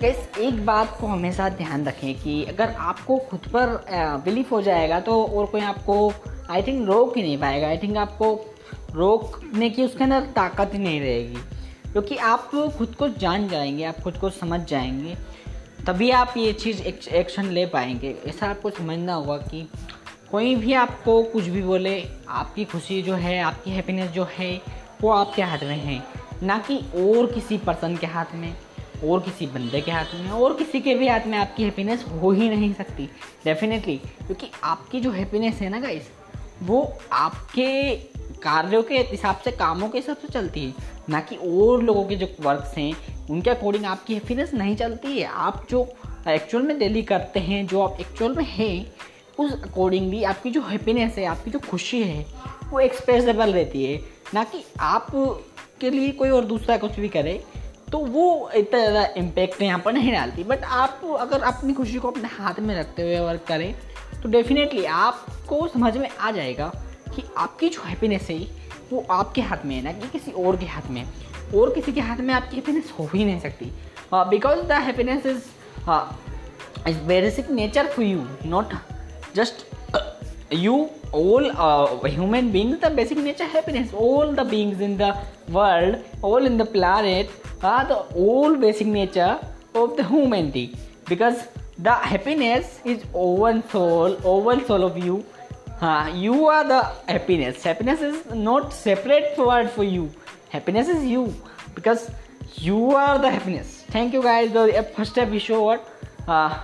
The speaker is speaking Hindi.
कैस एक बात को हमेशा ध्यान रखें कि अगर आपको खुद पर बिलीव हो जाएगा तो और कोई आपको आई थिंक रोक ही नहीं पाएगा। आई थिंक आपको रोकने की उसके अंदर ताकत ही नहीं रहेगी। क्योंकि आप खुद को जान जाएँगे, आप खुद को समझ जाएँगे, तभी आप ये चीज़ एक्शन ले पाएँगे। ऐसा आपको समझना होगा कि कोई भी आपको कुछ भी बोले, आपकी खुशी जो है, आपकी हैप्पीनेस जो है, वो आपके हाथ में है। ना कि और किसी पर्सन के हाथ में। और किसी बंदे के हाथ में और किसी के भी हाथ में आपकी हैप्पीनेस हो ही नहीं सकती। डेफिनेटली क्योंकि आपकी जो हैप्पीनेस है ना गाइस वो आपके कार्यों के हिसाब से, कामों के हिसाब से चलती है। ना कि और लोगों के जो वर्क्स हैं, उनके अकॉर्डिंग आपकी हैप्पीनेस नहीं चलती है। आप जो एक्चुअल में डेली करते हैं, जो आप एक्चुअल में हैं, उस अकॉर्डिंगली आपकी जो हैप्पीनेस है, आपकी जो खुशी है, वो एक्सप्रेसेबल रहती है। ना कि आप के लिए कोई और दूसरा कुछ भी करे तो वो इतना ज़्यादा इम्पेक्ट यहाँ पर नहीं डालती। बट आप अगर अपनी खुशी को अपने हाथ में रखते हुए वर्क करें तो डेफिनेटली आपको समझ में आ जाएगा कि आपकी जो हैप्पीनेस है, वो आपके हाथ में है ना, कि किसी और के हाथ में और किसी के हाथ में आपकी हैप्पीनेस हो ही नहीं सकती। Because the happiness is is basic nature for you not just you all uh, human beings the basic nature happiness. All the beings in the world all in the planet are the all basic nature of the humanity. Because the happiness is over soul over soul of you. Uh, you are the happiness. Happiness is not separate word for you. Happiness is you. Because you are the happiness. Thank you guys. The first episode uh,